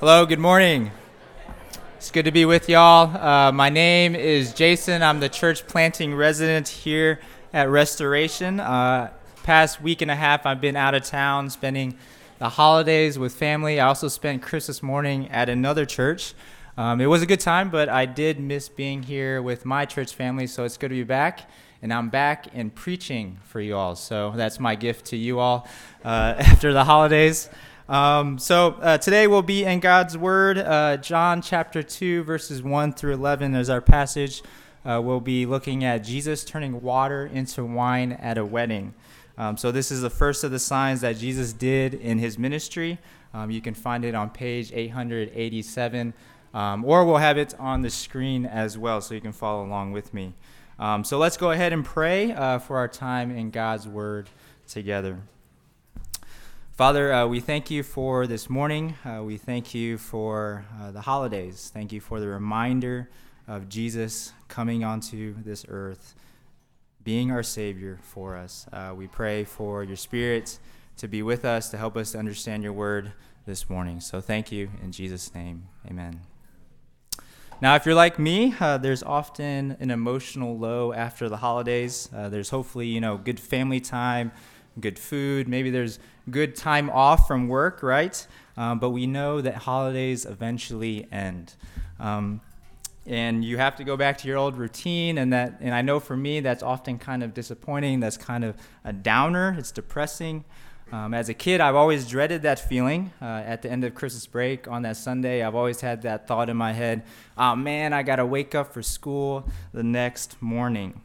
Hello, good morning. It's good to be with y'all. Uh, my name is Jason. I'm the church planting resident here at Restoration. Uh, past week and a half, I've been out of town spending the holidays with family. I also spent Christmas morning at another church. Um, it was a good time, but I did miss being here with my church family, so it's good to be back. And I'm back and preaching for you all. So that's my gift to you all uh, after the holidays. Um, so uh, today we'll be in God's Word, uh, John chapter 2, verses 1 through 11 is our passage. Uh, we'll be looking at Jesus turning water into wine at a wedding. Um, so this is the first of the signs that Jesus did in his ministry. Um, you can find it on page 887, um, or we'll have it on the screen as well, so you can follow along with me. Um, so let's go ahead and pray uh, for our time in God's Word together. Father, uh, we thank you for this morning. Uh, we thank you for uh, the holidays. Thank you for the reminder of Jesus coming onto this earth, being our Savior for us. Uh, we pray for your Spirit to be with us, to help us to understand your word this morning. So thank you in Jesus' name. Amen. Now, if you're like me, uh, there's often an emotional low after the holidays. Uh, there's hopefully, you know, good family time good food. Maybe there's good time off from work, right? Um, but we know that holidays eventually end. Um, and you have to go back to your old routine and that and i know for me that's often kind of disappointing that's kind of a downer it's depressing um, as a kid i've always dreaded that feeling uh, at the end of christmas break on that sunday i've always had that thought in my head oh man i gotta wake up for school the next morning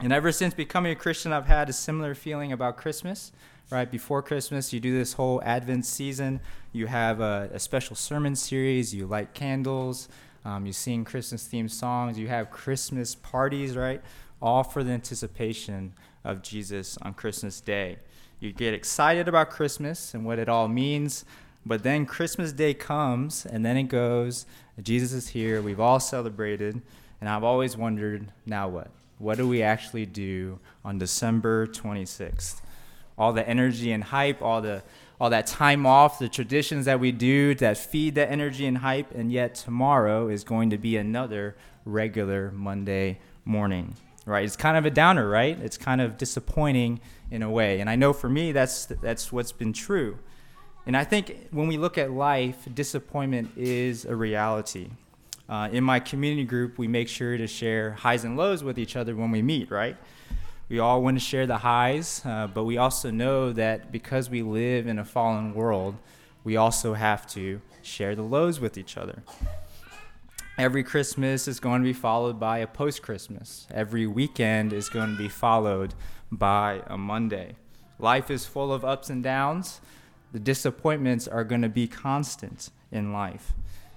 and ever since becoming a Christian, I've had a similar feeling about Christmas. Right before Christmas, you do this whole Advent season. You have a, a special sermon series. You light candles. Um, you sing Christmas themed songs. You have Christmas parties, right? All for the anticipation of Jesus on Christmas Day. You get excited about Christmas and what it all means, but then Christmas Day comes and then it goes. Jesus is here. We've all celebrated. And I've always wondered now what? what do we actually do on December 26th? All the energy and hype, all the all that time off, the traditions that we do that feed that energy and hype, and yet tomorrow is going to be another regular Monday morning. Right? It's kind of a downer, right? It's kind of disappointing in a way. And I know for me that's that's what's been true. And I think when we look at life, disappointment is a reality. Uh, in my community group, we make sure to share highs and lows with each other when we meet, right? We all want to share the highs, uh, but we also know that because we live in a fallen world, we also have to share the lows with each other. Every Christmas is going to be followed by a post Christmas. Every weekend is going to be followed by a Monday. Life is full of ups and downs. The disappointments are going to be constant in life.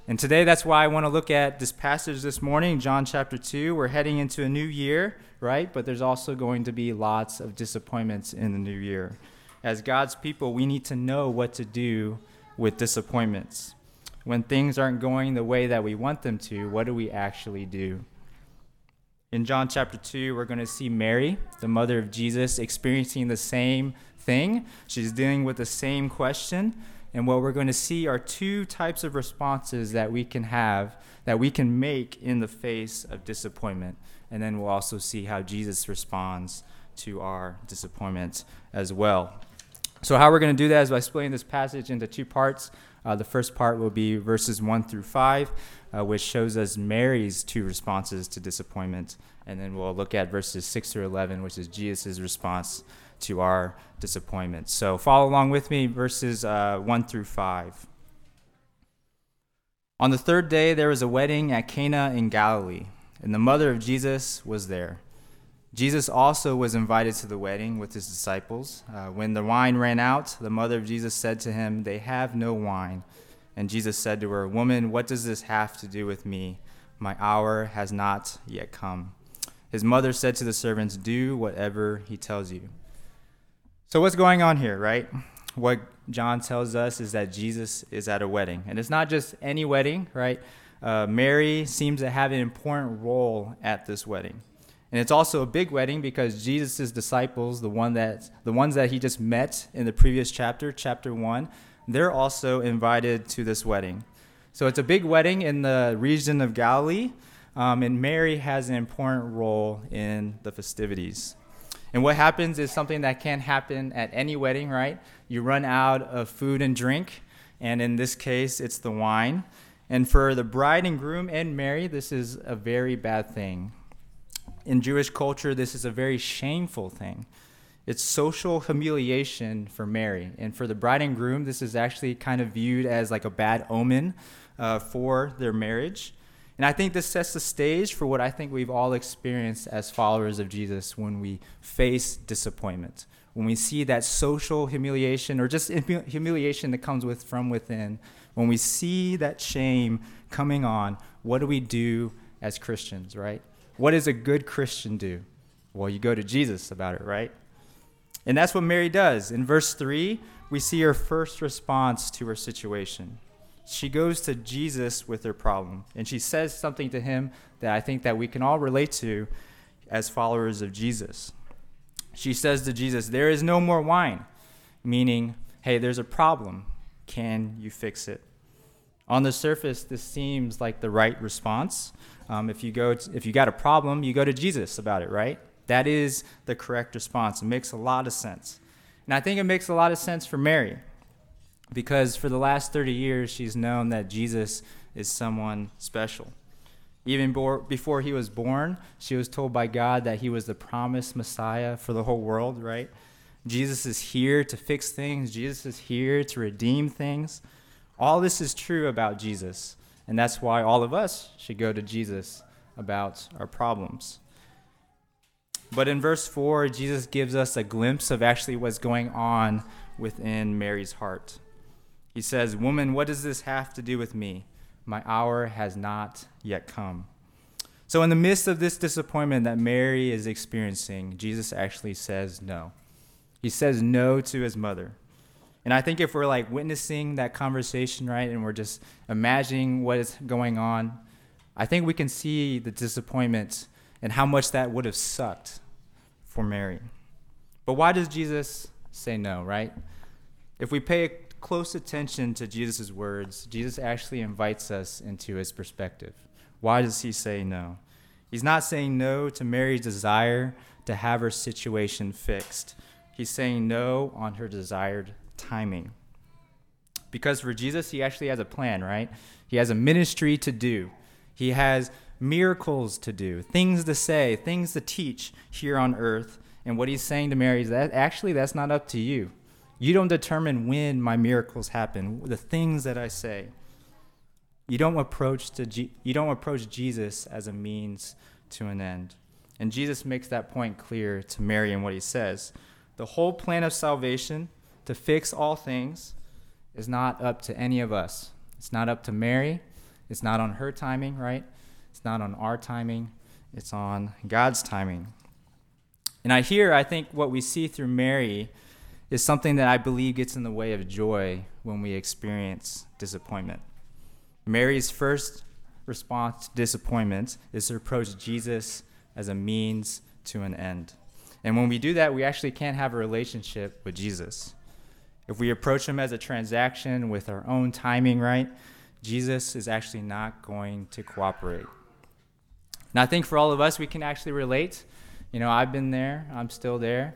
And today, that's why I want to look at this passage this morning, John chapter 2. We're heading into a new year, right? But there's also going to be lots of disappointments in the new year. As God's people, we need to know what to do with disappointments. When things aren't going the way that we want them to, what do we actually do? In John chapter 2, we're going to see Mary, the mother of Jesus, experiencing the same thing. She's dealing with the same question and what we're going to see are two types of responses that we can have, that we can make in the face of disappointment. And then we'll also see how Jesus responds to our disappointment as well. So, how we're going to do that is by splitting this passage into two parts. Uh, the first part will be verses 1 through 5, uh, which shows us Mary's two responses to disappointment. And then we'll look at verses 6 through 11, which is Jesus' response to our disappointments. So follow along with me, verses uh, 1 through 5. On the third day, there was a wedding at Cana in Galilee, and the mother of Jesus was there. Jesus also was invited to the wedding with his disciples. Uh, when the wine ran out, the mother of Jesus said to him, They have no wine. And Jesus said to her, Woman, what does this have to do with me? My hour has not yet come. His mother said to the servants, Do whatever he tells you. So, what's going on here, right? What John tells us is that Jesus is at a wedding. And it's not just any wedding, right? Uh, Mary seems to have an important role at this wedding. And it's also a big wedding because Jesus' disciples, the, one that, the ones that he just met in the previous chapter, chapter 1, they're also invited to this wedding. So it's a big wedding in the region of Galilee, um, and Mary has an important role in the festivities. And what happens is something that can happen at any wedding, right? You run out of food and drink, and in this case, it's the wine. And for the bride and groom and Mary, this is a very bad thing. In Jewish culture, this is a very shameful thing. It's social humiliation for Mary. And for the bride and groom, this is actually kind of viewed as like a bad omen uh, for their marriage. And I think this sets the stage for what I think we've all experienced as followers of Jesus when we face disappointment, when we see that social humiliation or just humiliation that comes with from within, when we see that shame coming on, what do we do as Christians, right? What does a good Christian do? Well, you go to Jesus about it, right? And that's what Mary does. In verse 3, we see her first response to her situation she goes to Jesus with her problem and she says something to him that I think that we can all relate to as followers of Jesus. She says to Jesus, "There is no more wine," meaning, "Hey, there's a problem. Can you fix it?" On the surface, this seems like the right response. Um, if you go, to, if you got a problem, you go to Jesus about it, right? That is the correct response. It makes a lot of sense, and I think it makes a lot of sense for Mary because for the last 30 years, she's known that Jesus is someone special. Even before he was born, she was told by God that he was the promised Messiah for the whole world, right? Jesus is here to fix things, Jesus is here to redeem things. All this is true about Jesus, and that's why all of us should go to Jesus about our problems. But in verse 4, Jesus gives us a glimpse of actually what's going on within Mary's heart. He says, Woman, what does this have to do with me? My hour has not yet come. So, in the midst of this disappointment that Mary is experiencing, Jesus actually says no. He says no to his mother. And I think if we're like witnessing that conversation, right, and we're just imagining what is going on, I think we can see the disappointment and how much that would have sucked for Mary. But why does Jesus say no, right? If we pay close attention to Jesus' words, Jesus actually invites us into his perspective. Why does he say no? He's not saying no to Mary's desire to have her situation fixed. He's saying no on her desired timing. Because for Jesus, he actually has a plan, right? He has a ministry to do. He has miracles to do, things to say, things to teach here on earth. And what he's saying to Mary is that actually that's not up to you. You don't determine when my miracles happen, the things that I say. You don't approach to G- you don't approach Jesus as a means to an end. And Jesus makes that point clear to Mary in what he says. The whole plan of salvation to fix all things is not up to any of us. It's not up to Mary. It's not on her timing, right? It's not on our timing. It's on God's timing. And I hear, I think what we see through Mary is something that I believe gets in the way of joy when we experience disappointment. Mary's first response to disappointment is to approach Jesus as a means to an end. And when we do that, we actually can't have a relationship with Jesus. If we approach him as a transaction with our own timing right, Jesus is actually not going to cooperate. And I think for all of us, we can actually relate. You know, I've been there, I'm still there.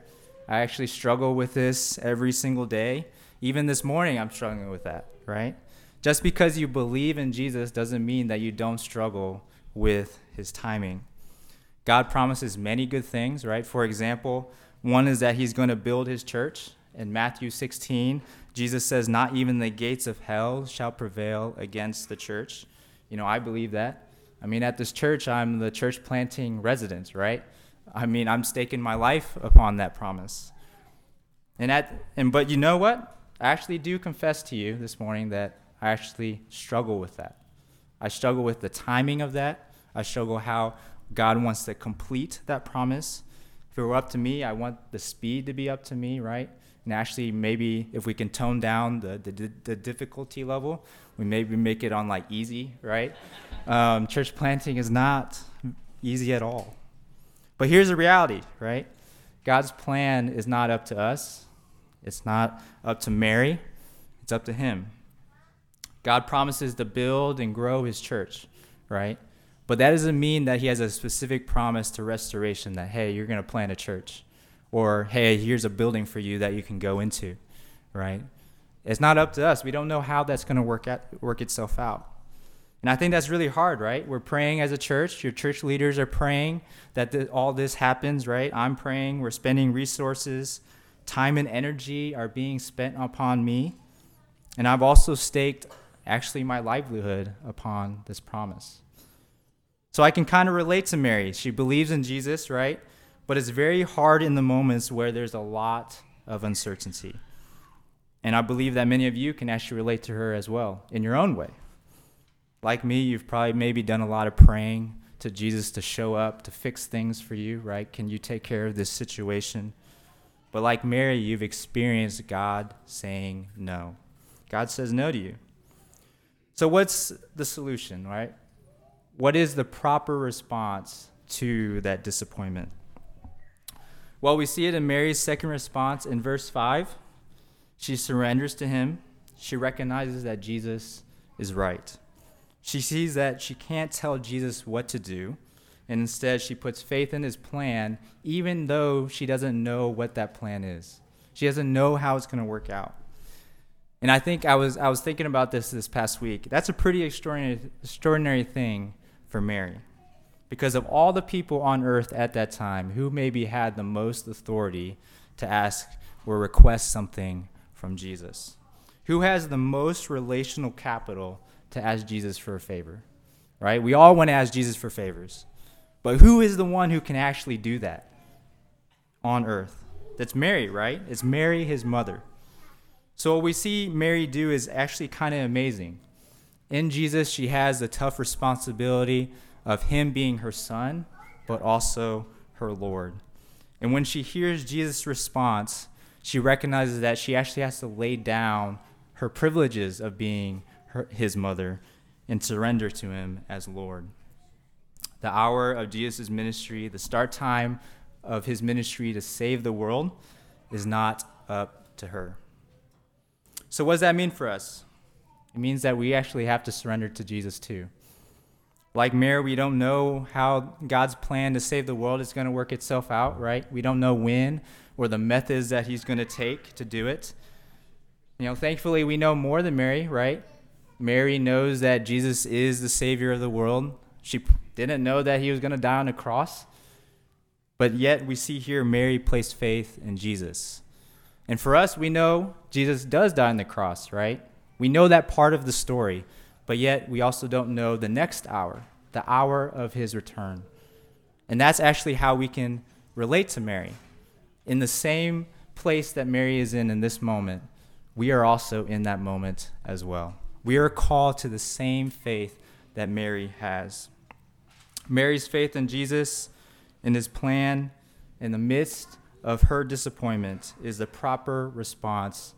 I actually struggle with this every single day. Even this morning, I'm struggling with that, right? Just because you believe in Jesus doesn't mean that you don't struggle with his timing. God promises many good things, right? For example, one is that he's going to build his church. In Matthew 16, Jesus says, Not even the gates of hell shall prevail against the church. You know, I believe that. I mean, at this church, I'm the church planting resident, right? I mean, I'm staking my life upon that promise. And at and but you know what? I actually do confess to you this morning that I actually struggle with that. I struggle with the timing of that. I struggle how God wants to complete that promise. If it were up to me, I want the speed to be up to me, right? And actually, maybe if we can tone down the, the, the difficulty level, we maybe make it on like easy, right? Um, church planting is not easy at all. But here's the reality, right? God's plan is not up to us, it's not up to Mary, it's up to Him. God promises to build and grow his church, right? But that doesn't mean that he has a specific promise to restoration that, hey, you're going to plant a church. Or, hey, here's a building for you that you can go into, right? It's not up to us. We don't know how that's going to work, out, work itself out. And I think that's really hard, right? We're praying as a church. Your church leaders are praying that th- all this happens, right? I'm praying. We're spending resources. Time and energy are being spent upon me. And I've also staked actually my livelihood upon this promise. So I can kind of relate to Mary. She believes in Jesus, right? But it's very hard in the moments where there's a lot of uncertainty. And I believe that many of you can actually relate to her as well in your own way. Like me, you've probably maybe done a lot of praying to Jesus to show up, to fix things for you, right? Can you take care of this situation? But like Mary, you've experienced God saying no. God says no to you. So, what's the solution, right? What is the proper response to that disappointment? Well, we see it in Mary's second response in verse 5. She surrenders to him. She recognizes that Jesus is right. She sees that she can't tell Jesus what to do, and instead she puts faith in his plan, even though she doesn't know what that plan is. She doesn't know how it's going to work out. And I think I was, I was thinking about this this past week. That's a pretty extraordinary, extraordinary thing for Mary. Because of all the people on earth at that time, who maybe had the most authority to ask or request something from Jesus? Who has the most relational capital to ask Jesus for a favor, right? We all want to ask Jesus for favors. But who is the one who can actually do that on earth? That's Mary, right? It's Mary, his mother. So, what we see Mary do is actually kind of amazing. In Jesus, she has the tough responsibility of him being her son, but also her Lord. And when she hears Jesus' response, she recognizes that she actually has to lay down her privileges of being her, his mother and surrender to him as Lord. The hour of Jesus' ministry, the start time of his ministry to save the world, is not up to her. So, what does that mean for us? It means that we actually have to surrender to Jesus too. Like Mary, we don't know how God's plan to save the world is going to work itself out, right? We don't know when or the methods that he's going to take to do it. You know, thankfully, we know more than Mary, right? Mary knows that Jesus is the Savior of the world. She didn't know that he was going to die on a cross. But yet, we see here Mary placed faith in Jesus. And for us, we know Jesus does die on the cross, right? We know that part of the story. But yet, we also don't know the next hour, the hour of his return. And that's actually how we can relate to Mary. In the same place that Mary is in in this moment, we are also in that moment as well. We are called to the same faith that Mary has. Mary's faith in Jesus and his plan in the midst of her disappointment is the proper response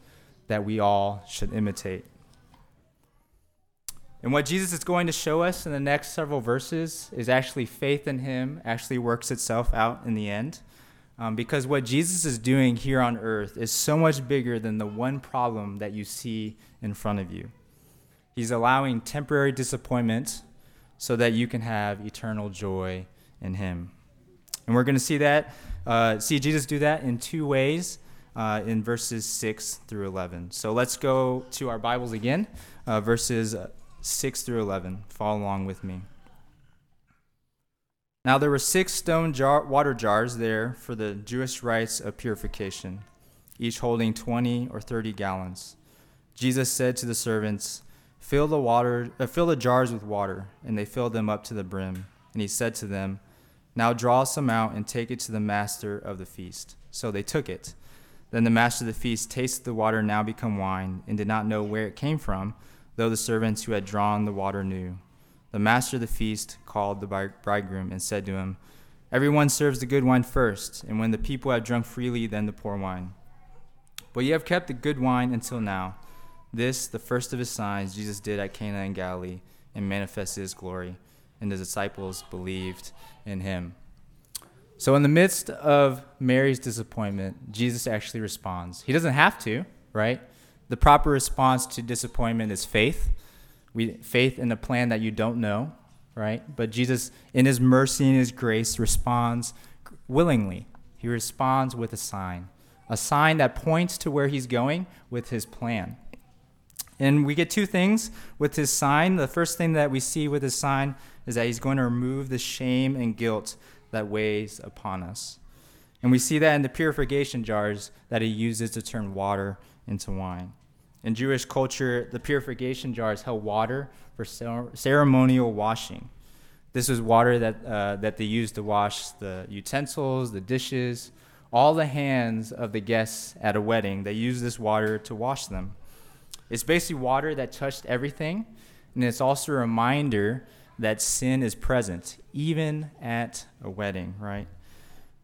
that we all should imitate. And what Jesus is going to show us in the next several verses is actually faith in him actually works itself out in the end. Um, because what Jesus is doing here on earth is so much bigger than the one problem that you see in front of you. He's allowing temporary disappointment so that you can have eternal joy in Him. And we're going to see that, uh, see Jesus do that in two ways uh, in verses 6 through 11. So let's go to our Bibles again, uh, verses 6 through 11. Follow along with me. Now there were six stone jar- water jars there for the Jewish rites of purification, each holding 20 or 30 gallons. Jesus said to the servants, Fill the water, uh, fill the jars with water, and they filled them up to the brim. And he said to them, Now draw some out and take it to the master of the feast. So they took it. Then the master of the feast tasted the water now become wine, and did not know where it came from, though the servants who had drawn the water knew. The master of the feast called the bridegroom and said to him, Everyone serves the good wine first, and when the people have drunk freely, then the poor wine. But you have kept the good wine until now. This, the first of his signs, Jesus did at Cana in Galilee and manifested his glory, and the disciples believed in him. So, in the midst of Mary's disappointment, Jesus actually responds. He doesn't have to, right? The proper response to disappointment is faith. We faith in a plan that you don't know, right? But Jesus, in his mercy and his grace, responds willingly. He responds with a sign, a sign that points to where he's going with his plan. And we get two things with his sign. The first thing that we see with his sign is that he's going to remove the shame and guilt that weighs upon us. And we see that in the purification jars that he uses to turn water into wine. In Jewish culture, the purification jars held water for ceremonial washing. This was water that, uh, that they used to wash the utensils, the dishes, all the hands of the guests at a wedding. They used this water to wash them. It's basically water that touched everything, and it's also a reminder that sin is present, even at a wedding, right?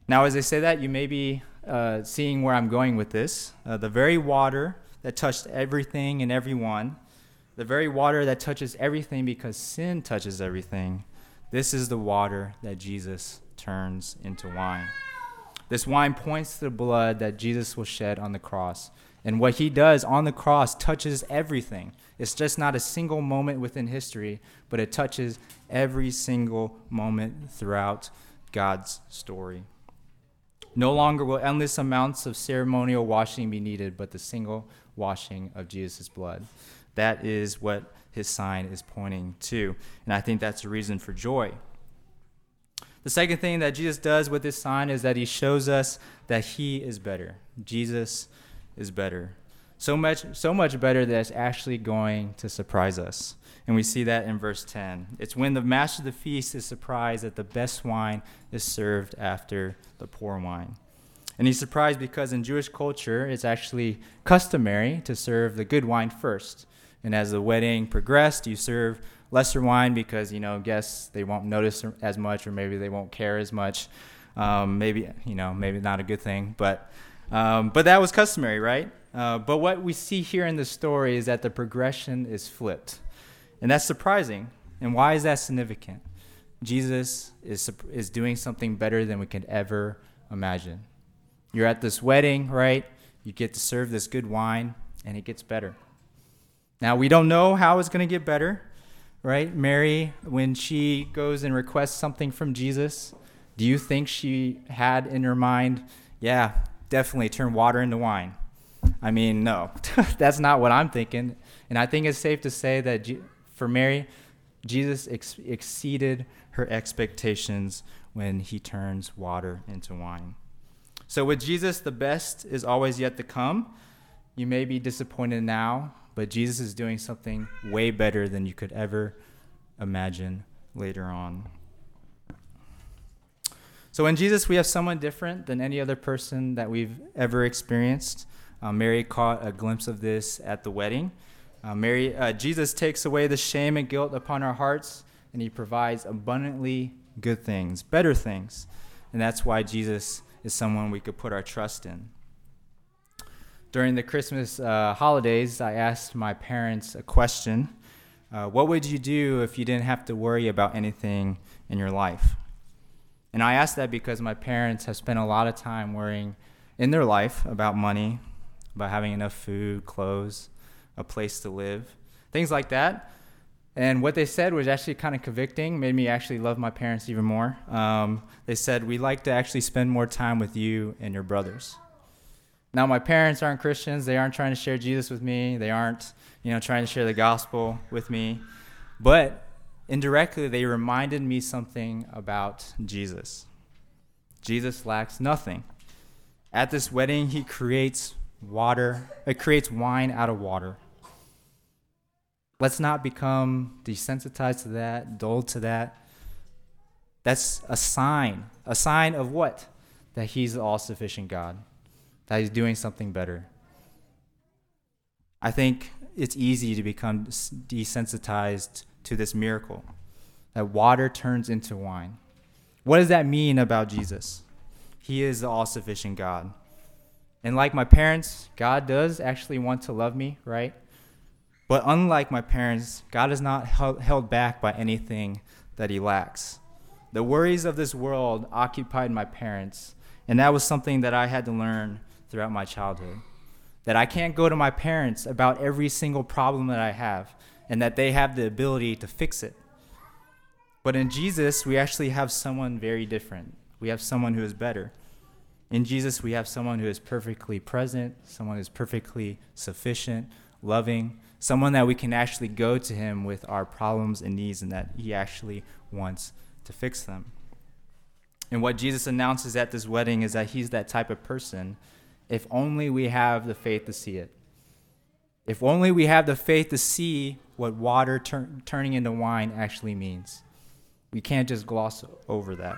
Now, as I say that, you may be uh, seeing where I'm going with this. Uh, the very water that touched everything and everyone, the very water that touches everything because sin touches everything, this is the water that Jesus turns into wine. This wine points to the blood that Jesus will shed on the cross. And what he does on the cross touches everything. It's just not a single moment within history, but it touches every single moment throughout God's story. No longer will endless amounts of ceremonial washing be needed, but the single washing of Jesus' blood. That is what his sign is pointing to. And I think that's a reason for joy. The second thing that Jesus does with this sign is that he shows us that he is better. Jesus is better. So much, so much better that it's actually going to surprise us. And we see that in verse 10. It's when the master of the feast is surprised that the best wine is served after the poor wine. And he's surprised because in Jewish culture, it's actually customary to serve the good wine first. And as the wedding progressed, you serve lesser wine because, you know, guests, they won't notice as much or maybe they won't care as much. Um, maybe, you know, maybe not a good thing. But, um, but that was customary, right? Uh, but what we see here in the story is that the progression is flipped. And that's surprising. And why is that significant? Jesus is, is doing something better than we could ever imagine. You're at this wedding, right? You get to serve this good wine, and it gets better. Now, we don't know how it's going to get better, right? Mary, when she goes and requests something from Jesus, do you think she had in her mind, yeah, definitely turn water into wine? I mean, no, that's not what I'm thinking. And I think it's safe to say that for Mary, Jesus ex- exceeded her expectations when he turns water into wine. So, with Jesus, the best is always yet to come. You may be disappointed now, but Jesus is doing something way better than you could ever imagine later on. So, in Jesus, we have someone different than any other person that we've ever experienced. Uh, Mary caught a glimpse of this at the wedding. Uh, Mary, uh, Jesus takes away the shame and guilt upon our hearts, and he provides abundantly good things, better things. And that's why Jesus is someone we could put our trust in. During the Christmas uh, holidays, I asked my parents a question uh, What would you do if you didn't have to worry about anything in your life? And I asked that because my parents have spent a lot of time worrying in their life about money, about having enough food, clothes, a place to live, things like that. And what they said was actually kind of convicting, made me actually love my parents even more. Um, they said, We like to actually spend more time with you and your brothers. Now, my parents aren't Christians. They aren't trying to share Jesus with me. They aren't, you know, trying to share the gospel with me. But indirectly, they reminded me something about Jesus. Jesus lacks nothing. At this wedding, he creates water, it creates wine out of water. Let's not become desensitized to that, dulled to that. That's a sign. A sign of what? That He's the all sufficient God, that He's doing something better. I think it's easy to become desensitized to this miracle that water turns into wine. What does that mean about Jesus? He is the all sufficient God. And like my parents, God does actually want to love me, right? But unlike my parents, God is not held back by anything that he lacks. The worries of this world occupied my parents, and that was something that I had to learn throughout my childhood. That I can't go to my parents about every single problem that I have. And that they have the ability to fix it. But in Jesus, we actually have someone very different. We have someone who is better. In Jesus, we have someone who is perfectly present, someone who is perfectly sufficient, loving, someone that we can actually go to him with our problems and needs, and that he actually wants to fix them. And what Jesus announces at this wedding is that he's that type of person if only we have the faith to see it. If only we have the faith to see what water tur- turning into wine actually means. We can't just gloss over that.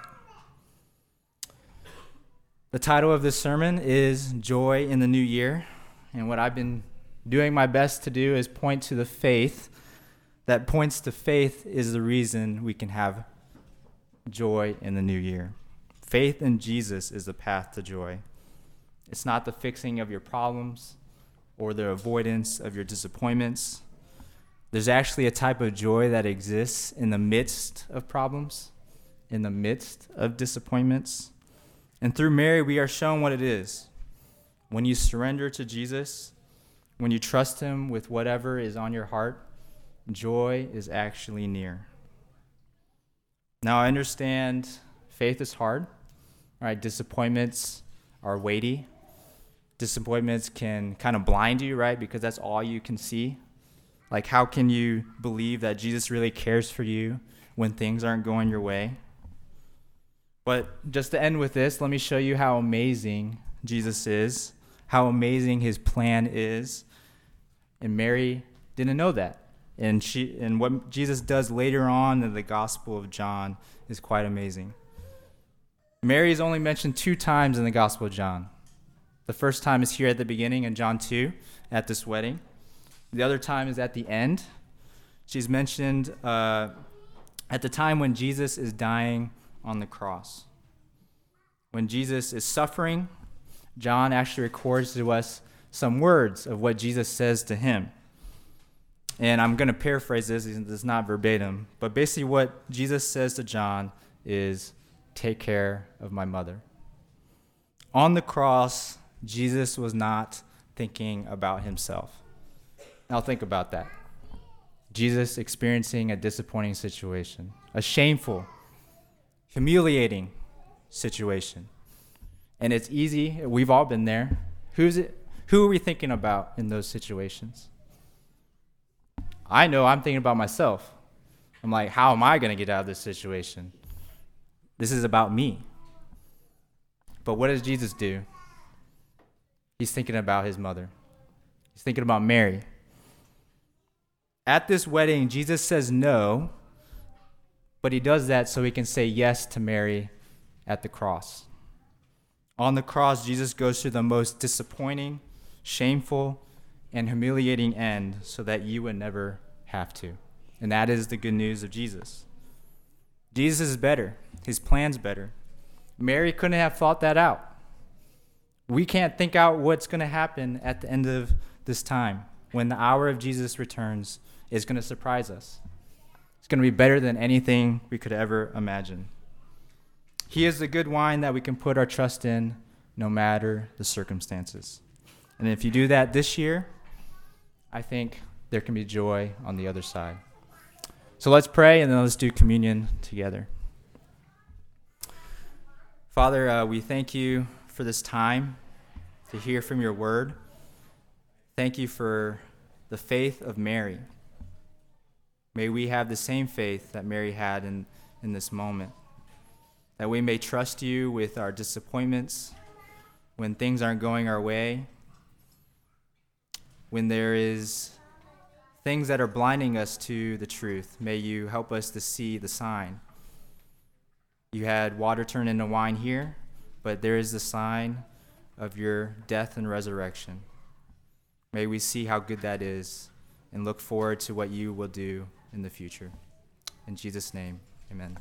The title of this sermon is Joy in the New Year. And what I've been doing my best to do is point to the faith that points to faith is the reason we can have joy in the new year. Faith in Jesus is the path to joy. It's not the fixing of your problems or the avoidance of your disappointments. There's actually a type of joy that exists in the midst of problems, in the midst of disappointments. And through Mary, we are shown what it is. When you surrender to Jesus, when you trust Him with whatever is on your heart, joy is actually near. Now, I understand faith is hard, right? Disappointments are weighty. Disappointments can kind of blind you, right? Because that's all you can see. Like, how can you believe that Jesus really cares for you when things aren't going your way? But just to end with this, let me show you how amazing Jesus is, how amazing his plan is. And Mary didn't know that. And she and what Jesus does later on in the Gospel of John is quite amazing. Mary is only mentioned two times in the Gospel of John. The first time is here at the beginning in John 2 at this wedding. The other time is at the end. She's mentioned uh, at the time when Jesus is dying on the cross. When Jesus is suffering, John actually records to us some words of what Jesus says to him. And I'm going to paraphrase this, it's not verbatim, but basically what Jesus says to John is take care of my mother. On the cross, Jesus was not thinking about himself. Now, think about that. Jesus experiencing a disappointing situation, a shameful, humiliating situation. And it's easy, we've all been there. Who's it? Who are we thinking about in those situations? I know I'm thinking about myself. I'm like, how am I going to get out of this situation? This is about me. But what does Jesus do? He's thinking about his mother, he's thinking about Mary. At this wedding, Jesus says no, but he does that so he can say yes to Mary at the cross. On the cross, Jesus goes through the most disappointing, shameful, and humiliating end so that you would never have to. And that is the good news of Jesus. Jesus is better, his plan's better. Mary couldn't have thought that out. We can't think out what's going to happen at the end of this time when the hour of Jesus returns is going to surprise us. It's going to be better than anything we could ever imagine. He is the good wine that we can put our trust in no matter the circumstances. And if you do that this year, I think there can be joy on the other side. So let's pray and then let's do communion together. Father, uh, we thank you for this time to hear from your word. Thank you for the faith of Mary. May we have the same faith that Mary had in, in this moment. That we may trust you with our disappointments, when things aren't going our way, when there is things that are blinding us to the truth, may you help us to see the sign. You had water turn into wine here, but there is the sign of your death and resurrection. May we see how good that is and look forward to what you will do in the future. In Jesus' name, amen.